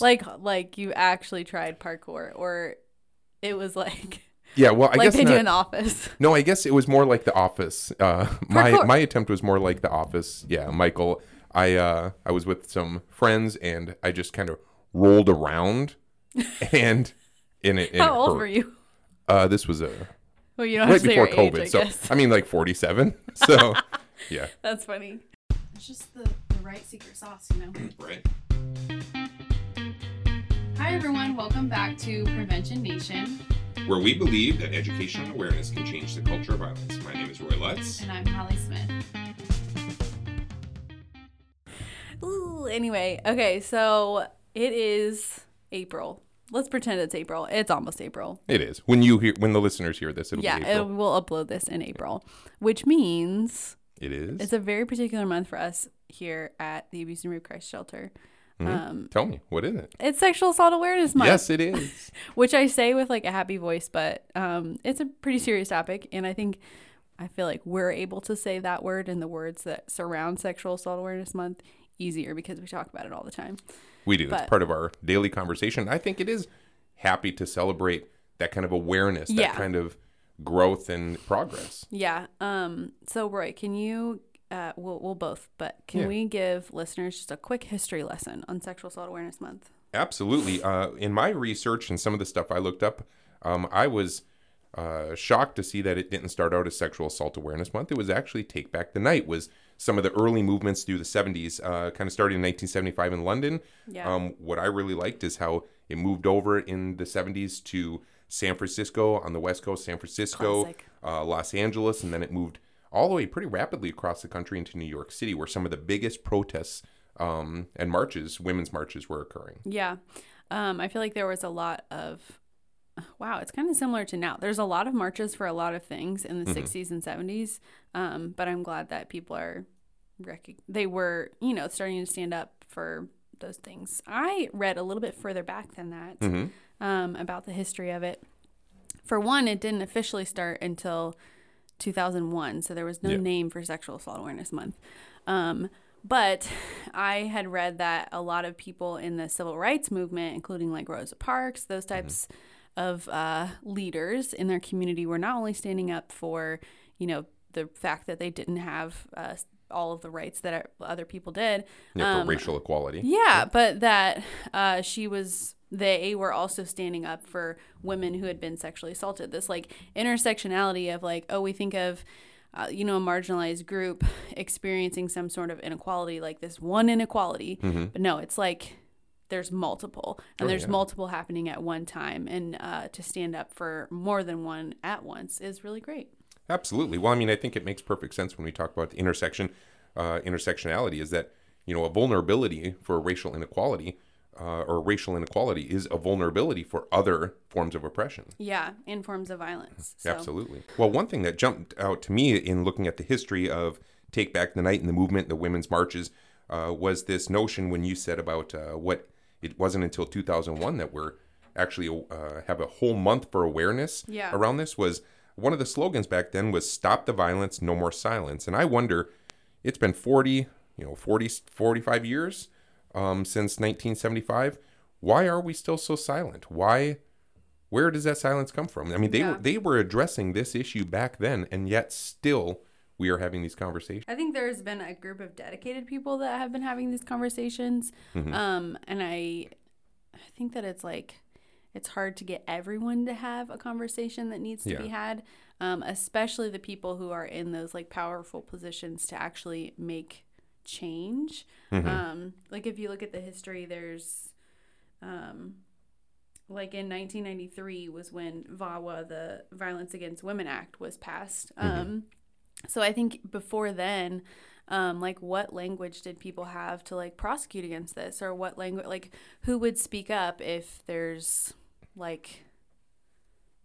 Like like you actually tried parkour or it was like Yeah, well, I like guess they not, do in the office. No, I guess it was more like The Office. Uh, my Parkour. my attempt was more like The Office. Yeah, Michael. I uh, I was with some friends and I just kind of rolled around, and in it. and How it old hurt. were you? Uh, this was uh, Well, you don't right have to say before your COVID. age, I so guess. I mean, like forty-seven. So yeah, That's funny. It's just the, the right secret sauce, you know. right. Hi everyone, welcome back to Prevention Nation, Where we believe that education and awareness can change the culture of violence. My name is Roy Lutz. and I'm Holly Smith. Ooh, anyway, okay, so it is April. Let's pretend it's April. It's almost April. It is when you hear when the listeners hear this, it'll yeah, be it, April. we'll upload this in April, which means it is. it's a very particular month for us here at the Abuse and Rape Crisis Shelter. Mhm. Um, Tell me, what is it? it's Sexual Assault Awareness Month. Yes, it is. which I say with like a happy voice, but um, it's a pretty serious topic, and I think I feel like we're able to say that word and the words that surround Sexual Assault Awareness Month easier because we talk about it all the time. We do. But- it's part of our daily conversation. I think it is happy to celebrate that kind of awareness, that kind of growth and progress. Yeah. Um. So Roy, can you? Uh, we'll, we'll both, but can Yeah. we give listeners just a quick history lesson on Sexual Assault Awareness Month? Absolutely. Uh, in my research and some of the stuff I looked up, um, I was uh, shocked to see that it didn't start out as Sexual Assault Awareness Month. It was actually Take Back the Night. Was some of the early movements through the 70s, uh, kind of started in 1975 in London. Yeah. Um, what I really liked is how it moved over in the 70s to San Francisco on the West Coast, San Francisco, uh, Los Angeles, and then it moved all the way pretty rapidly across the country into New York City, where some of the biggest protests um, and marches, women's marches, were occurring. Yeah. Um, I feel like there was a lot of, wow, it's kind of similar to now. There's a lot of marches for a lot of things in the Mhm. 60s and 70s. Um, but I'm glad that people are, rec- they were, you know, starting to stand up for those things. I read a little bit further back than that hmm um, about the history of it. For one, it didn't officially start until 2001, so there was no Yeah. name for Sexual Assault Awareness Month. Um, but I had read that a lot of people in the civil rights movement, including like Rosa Parks, those types of uh, leaders in their community, were not only standing up for, you know, the fact that they didn't have uh, all of the rights that other people did, Yeah, for Um, racial equality. yeah, but that uh, she was, they were also standing up for women who had been sexually assaulted. This like intersectionality of like, oh, we think of, uh, you know, a marginalized group experiencing some sort of inequality, like this one inequality. But no, it's like there's multiple, and Oh, there's yeah. multiple happening at one time. And uh, to stand up for more than one at once is really great. Absolutely. Well, I mean, I think it makes perfect sense when we talk about the intersection, uh, intersectionality is that, you know, a vulnerability for racial inequality uh, or racial inequality is a vulnerability for other forms of oppression. Yeah, in forms of violence. So. Absolutely. Well, one thing that jumped out to me in looking at the history of Take Back the Night and the movement, the women's marches, uh, was this notion when you said about uh, what it wasn't until 2001 that we're actually uh, have a whole month for awareness Yeah. around this was one of the slogans back then was stop the violence no more silence and i wonder it's been 40 you know 40 45 years um, since 1975 why are we still so silent why where does that silence come from? I mean, they Yeah. were they were addressing this issue back then, and yet still we are having these conversations. I think there's been a group of dedicated people that have been having these conversations. Mhm. Um, and I, I think that it's like, it's hard to get everyone to have a conversation that needs to be had, um, especially the people who are in those like powerful positions to actually make change. Mhm. Um, like if you look at the history, there's, um, like in 1993 was when VAWA, the Violence Against Women Act, was passed. Um, so I think before then, um, like what language did people have to like prosecute against this, or what language, like who would speak up if there's like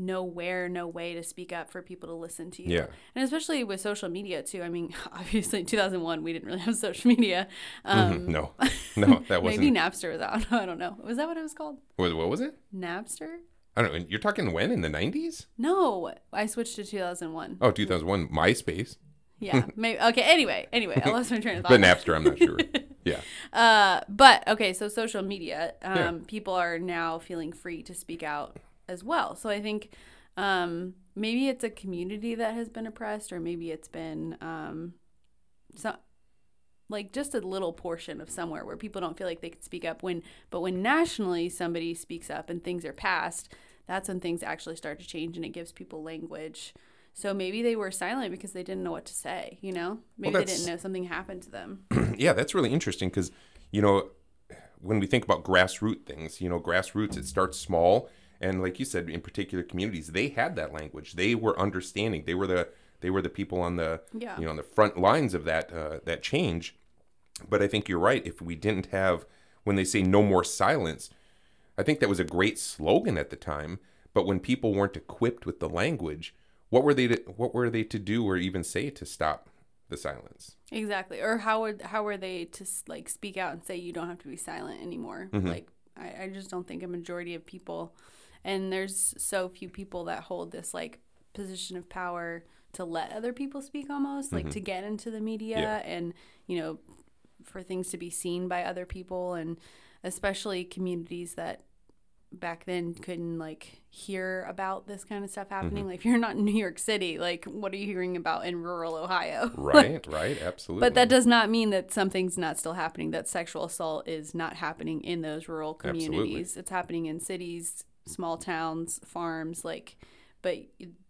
nowhere, no way to speak up for people to listen to you. Yeah. And especially with social media too. I mean, obviously in 2001 we didn't really have social media. Um, Mhm. No, no, that wasn't. Maybe Napster was out. I don't know. Was that what it was called? what, what was it? Napster? I don't know. You're talking when in the 90s? No, I switched to 2001. Oh, 2001. MySpace, Yeah, maybe. Okay. Anyway, anyway, I lost my train of thought. but Napster. I'm not sure. Yeah. Uh, but okay, so social media, um, Yeah. people are now feeling free to speak out as well. So I think um, maybe it's a community that has been oppressed, or maybe it's been um, some like just a little portion of somewhere where people don't feel like they can speak up. When but when nationally somebody speaks up and things are passed, that's when things actually start to change and it gives people language. So maybe they were silent because they didn't know what to say. You know, maybe they didn't know something happened to them. yeah, that's really interesting because, you know, when we think about grassroots things, you know, grassroots, it starts small. And like you said, in particular communities, they had that language. They were understanding. They were the they were the people on the Yeah. you know on the front lines of that uh, that change. But I think you're right. If we didn't have when they say no more silence, I think that was a great slogan at the time. But when people weren't equipped with the language, what were they to, what were they to do or even say to stop the silence? Exactly. Or how would how are they to like speak out and say you don't have to be silent anymore? Like I, I just don't think a majority of people and there's so few people that hold this like position of power to let other people speak almost, like mm-hmm. to get into the media Yeah. and, you know, for things to be seen by other people and especially communities that back then couldn't like hear about this kind of stuff happening. Mm-hmm. Like if you're not in New York City, like what are you hearing about in rural Ohio? Right, right, absolutely. But that does not mean that something's not still happening, that sexual assault is not happening in those rural Absolutely. communities. It's happening in cities, small towns, farms, like but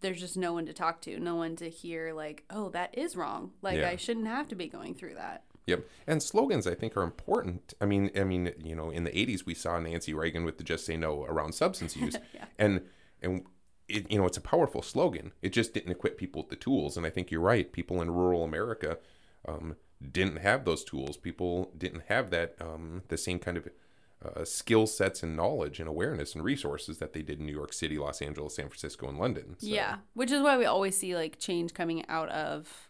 there's just no one to talk to, no one to hear like, "Oh, that is wrong. Like Yeah. I shouldn't have to be going through that." Yep. And slogans I think are important. I mean, I mean, you know, in the 80s we saw Nancy Reagan with the just say no around substance use. And and it, you know, it's a powerful slogan. It just didn't equip people with the tools and I think you're right. People in rural America um, didn't have those tools. People didn't have that um, the same kind of uh, skill sets and knowledge and awareness and resources that they did in New York City, Los Angeles, San Francisco, and London. So, Yeah, which is why we always see like change coming out of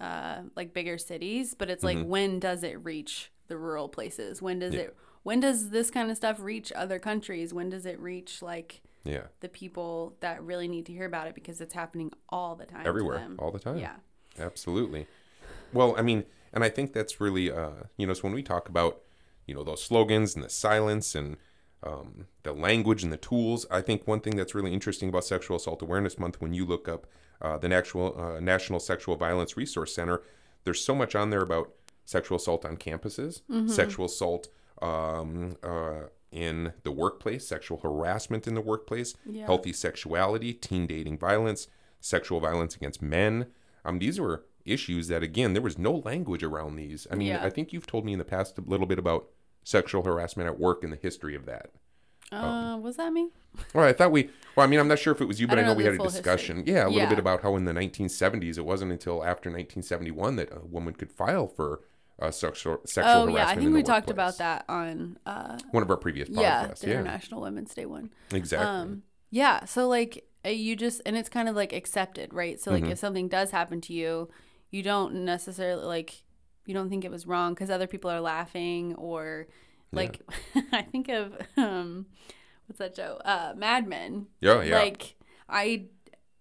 uh like bigger cities, but it's Mm-hmm. like when does it reach the rural places? When does it when does this kind of stuff reach other countries? When does it reach like Yeah. the people that really need to hear about it because it's happening all the time Everywhere, all the time. Yeah. Absolutely. Well, I mean, and I think that's really, uh, you know, so when we talk about, you know, those slogans and the silence and um, the language and the tools, I think one thing that's really interesting about Sexual Assault Awareness Month, when you look up uh, the National uh, National Sexual Violence Resource Center, there's so much on there about sexual assault on campuses, sexual assault um, uh, in the workplace, sexual harassment in the workplace, Yeah. healthy sexuality, teen dating violence, sexual violence against men. Um, these were issues that, again, there was no language around these. I mean, Yeah. I think you've told me in the past a little bit about sexual harassment at work and the history of that. Uh, was that me? Well, I thought we. Well, I mean, I'm not sure if it was you, but I, don't know, know we had a full history. discussion. Yeah, a little Yeah. bit about how in the 1970s, it wasn't until after 1971 that a woman could file for uh, sexual sexual Oh harassment. yeah, I think we talked about that on uh One of our previous podcasts. yeah, the Yeah, International Women's Day one. exactly. Um, yeah. So like uh, you just and it's kind of like accepted, right? So like Mm-hmm. if something does happen to you, you don't necessarily like you don't think it was wrong because other people are laughing or like I think of um what's that show? Uh, Mad Men. yeah, yeah. Like I.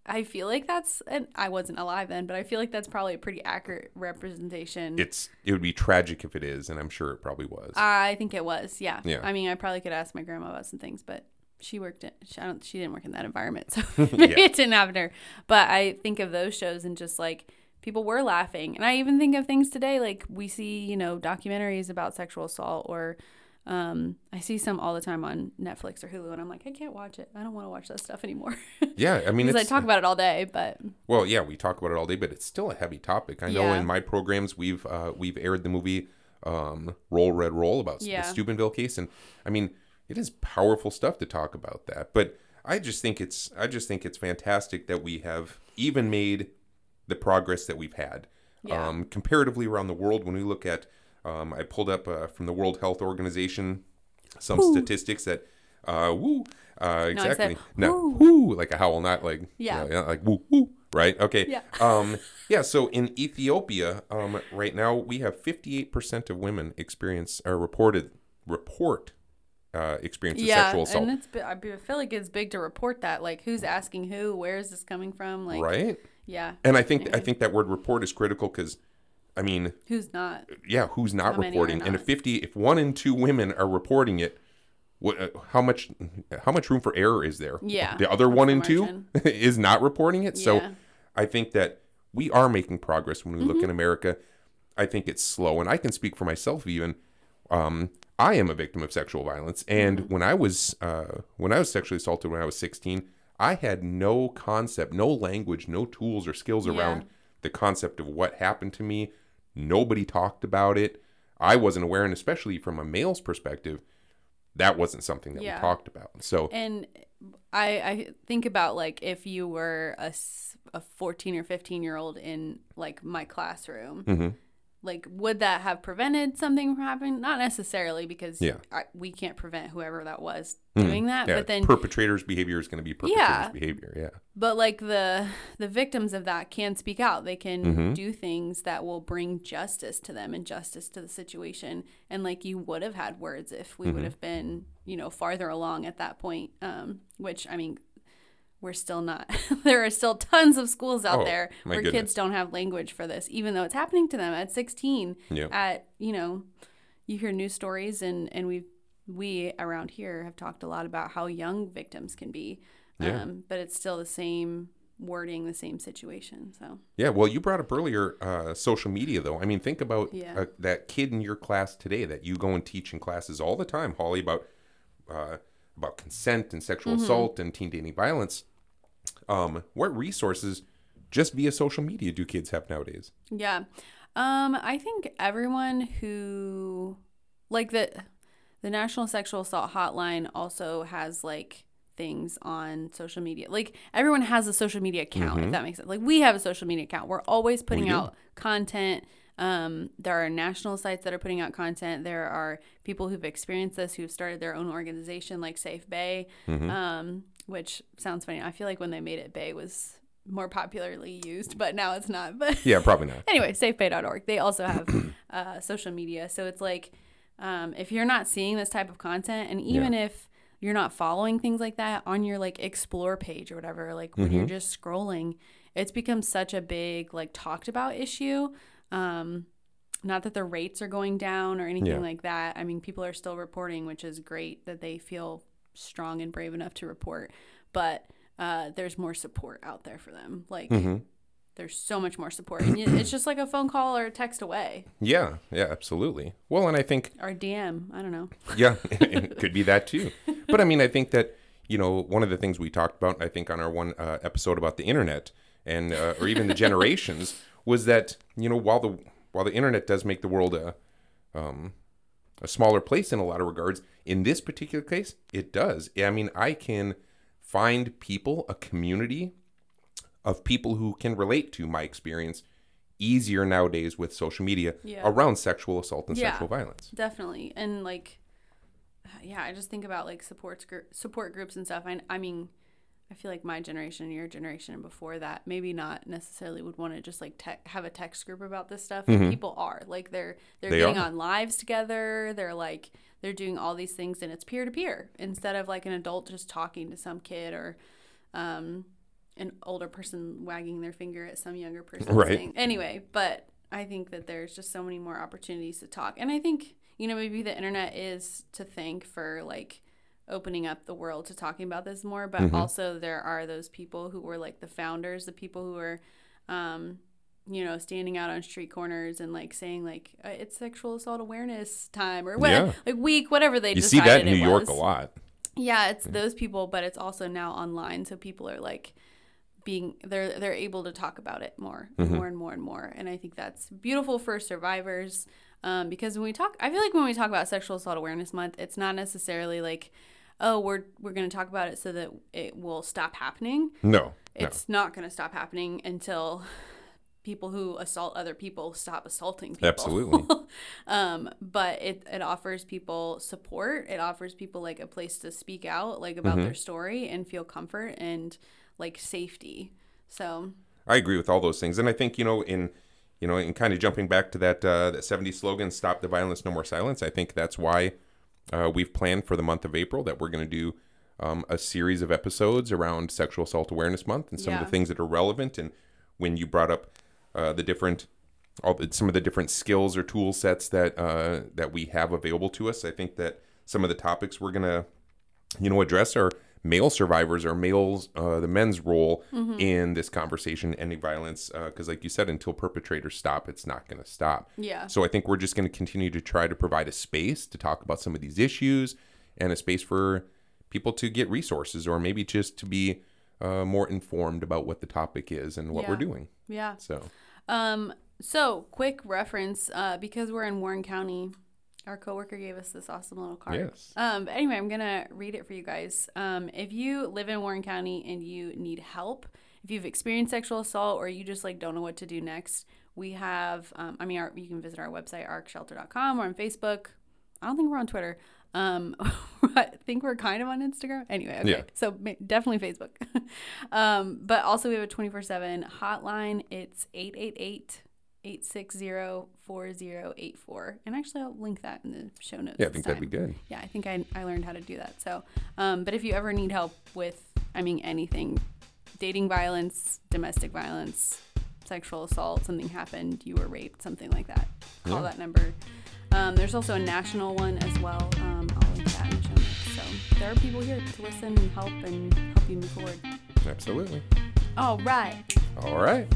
I feel like that's, and I wasn't alive then, but I feel like that's probably a pretty accurate representation. it's it would be tragic if it is, and I'm sure it probably was. I think it was, yeah. Yeah. I mean, I probably could ask my grandma about some things, but she worked in. She, I don't. She didn't work in that environment, so Yeah. it didn't happen to her. But I think of those shows and just like people were laughing, and I even think of things today, like we see, you know, documentaries about sexual assault, or um, I see some all the time on Netflix or Hulu, and I'm like, I can't watch it. I don't want to watch that stuff anymore yeah, I mean, because I talk about it all day. But well, yeah, we talk about it all day, but it's still a heavy topic. I know Yeah. in my programs we've uh, we've aired the movie um, Roll Red Roll about Yeah. the Steubenville case, and I mean, it is powerful stuff to talk about that. But I just think it's I just think it's fantastic that we have even made the progress that we've had Yeah. um, comparatively around the world. When we look at, um, I pulled up uh, from the World Health Organization some statistics that, uh, woo, uh, exactly, no, woo. woo, like a howl, not like Yeah. you know, like woo woo, right? Okay, Yeah. um, yeah. So in Ethiopia, um, right now we have 58% of women experience or reported report uh, experience of yeah, sexual assault. and it's. I feel like it's big to report that. Like, who's asking who? Where is this coming from? Like, right yeah, and i think i think that word report is critical because I mean, Who's not? yeah, who's not How reporting? And if 50, if one in two women are reporting it, what, uh, how much, how much room for error is there? Yeah, The other one in two is not reporting it. So I think that we are making progress when we look Mm-hmm. in America. I think it's slow, and I can speak for myself even. Um, I am a victim of sexual violence, and Mm-hmm. when I was uh, when I was sexually assaulted when I was 16, I had no concept, no language, no tools or skills Yeah. around the concept of what happened to me. Nobody talked about it. I wasn't aware, and especially from a male's perspective, that wasn't something that Yeah. we talked about. So And I I think about like if you were a 14 or 15 year old in like my classroom, Mhm. Like would that have prevented something from happening? Not necessarily because Yeah. I, we can't prevent whoever that was Mhm. doing that. yeah, But then perpetrator's behavior is going to be perpetrator's Yeah. behavior. Yeah. but like the the victims of that can speak out they can Mhm. do things that will bring justice to them and justice to the situation and like you would have had words if we would Mhm. have been you know farther along at that point um which i mean we're still not there are still tons of schools out Oh, there where goodness. kids don't have language for this even though it's happening to them at 16 Yeah. at you know you hear news stories and and we we around here have talked a lot about how young victims can be Yeah. um, but it's still the same wording the same situation so Yeah, well, you brought up earlier uh, social media, though. I mean, think about Yeah. uh, that kid in your class today that you go and teach in classes all the time, Holly, about uh, about consent and sexual Mm-hmm. assault and teen dating violence. Um, what resources, just via social media, do kids have nowadays? yeah um i think everyone who like the the national sexual assault hotline also has like things on social media like everyone has a social media account if that makes sense like we have a social media account we're always putting Mm-hmm. do. out content um, there are national sites that are putting out content there are people who've experienced this who've started their own organization like SafeBAE Mm-hmm. um, which sounds funny i feel like when they made it bae was more popularly used but now it's not but Yeah, probably not. anyway, safebae.org. They also have uh, social media. So it's like um, if you're not seeing this type of content, and even if you're not following things like that on your like explore page or whatever, like when you're just scrolling, it's become such a big like talked about issue. Um, not that the rates are going down or anything Yeah. like that. I mean, people are still reporting, which is great that they feel strong and brave enough to report. But uh, there's more support out there for them. Like hmm there's so much more support. And it's just like a phone call or a text away Yeah, yeah, absolutely. Well, and I think or DM. I don't know. Yeah, it could be that too. But I mean, I think that you know one of the things we talked about, I think on our one uh, episode about the internet and uh, or even the generations, was that you know while the while the internet does make the world a um, a smaller place in a lot of regards, in this particular case, it does. I mean, I can find people, a community of people who can relate to my experience easier nowadays with social media Yeah. around sexual assault and Yeah. sexual violence. Definitely. And like, yeah, I just think about like supports group, support groups and stuff. I, I mean, I feel like my generation and your generation and before that, maybe not necessarily would want to just like te- have a text group about this stuff. But people are like they're they're Mm-hmm. They getting are. on lives together. They're like they're doing all these things and it's peer to peer instead of like an adult just talking to some kid or um, an older person wagging their finger at some younger person. Right. Saying. Anyway, but I think that there's just so many more opportunities to talk, and I think you know maybe the internet is to thank for like opening up the world to talking about this more but Mm-hmm. also there are those people who were like the founders the people who were um you know standing out on street corners and like saying like uh, it's sexual assault awareness time or what Yeah. like week whatever they You see that in New York was. a lot. Yeah, it's those people, but it's also now online, so people are like being they're they're able to talk about it more, Mm-hmm. more and more and more, and I think that's beautiful for survivors. Um, because when we talk, I feel like when we talk about Sexual Assault Awareness Month, it's not necessarily like, oh, we're we're going to talk about it so that it will stop happening. No, no. It's not going to stop happening until people who assault other people stop assaulting people. Absolutely. um, but it, it offers people support. It offers people like a place to speak out, like about Mm-hmm. their story and feel comfort and like safety. So I agree with all those things, and I think you know in you know in kind of jumping back to that uh, that '70s slogan "Stop the violence, no more silence." I think that's why uh, we've planned for the month of April that we're going to do um, a series of episodes around Sexual Assault Awareness Month and some of the things that are relevant. And when you brought up uh, the different all the, some of the different skills or tool sets that uh, that we have available to us. I think that some of the topics we're gonna, you know, address are male survivors or males, uh, the men's role in this conversation, ending violence. Because, like you said, until perpetrators stop, it's not going to stop. Yeah. So I think we're just going to continue to try to provide a space to talk about some of these issues and a space for people to get resources or maybe just to be uh, more informed about what the topic is and what we're doing. Yeah. So Um, so quick reference, uh, because we're in Warren County, our coworker gave us this awesome little card. Yes. Um, but anyway, I'm gonna read it for you guys. Um, if you live in Warren County and you need help, if you've experienced sexual assault or you just like don't know what to do next, we have. Um, I mean, our, you can visit our website arcshelter.com or on Facebook. I don't think we're on Twitter. Um, I think we're kind of on Instagram. Anyway, okay. Yeah. So definitely Facebook. um, but also we have a 24/7 hotline. It's 888 860 4084. And actually I'll link that in the show notes. yeah, I think that'd be good. Yeah, I think I, I learned how to do that. So, um, but if you ever need help with, I mean, anything, dating violence, domestic violence, sexual assault, something happened, you were raped, something like that, call Yeah. that number. Um, there's also a national one as well. Um, I'll link that in the show notes. So there are people here to listen and help and help you move forward. Absolutely. All right. All right.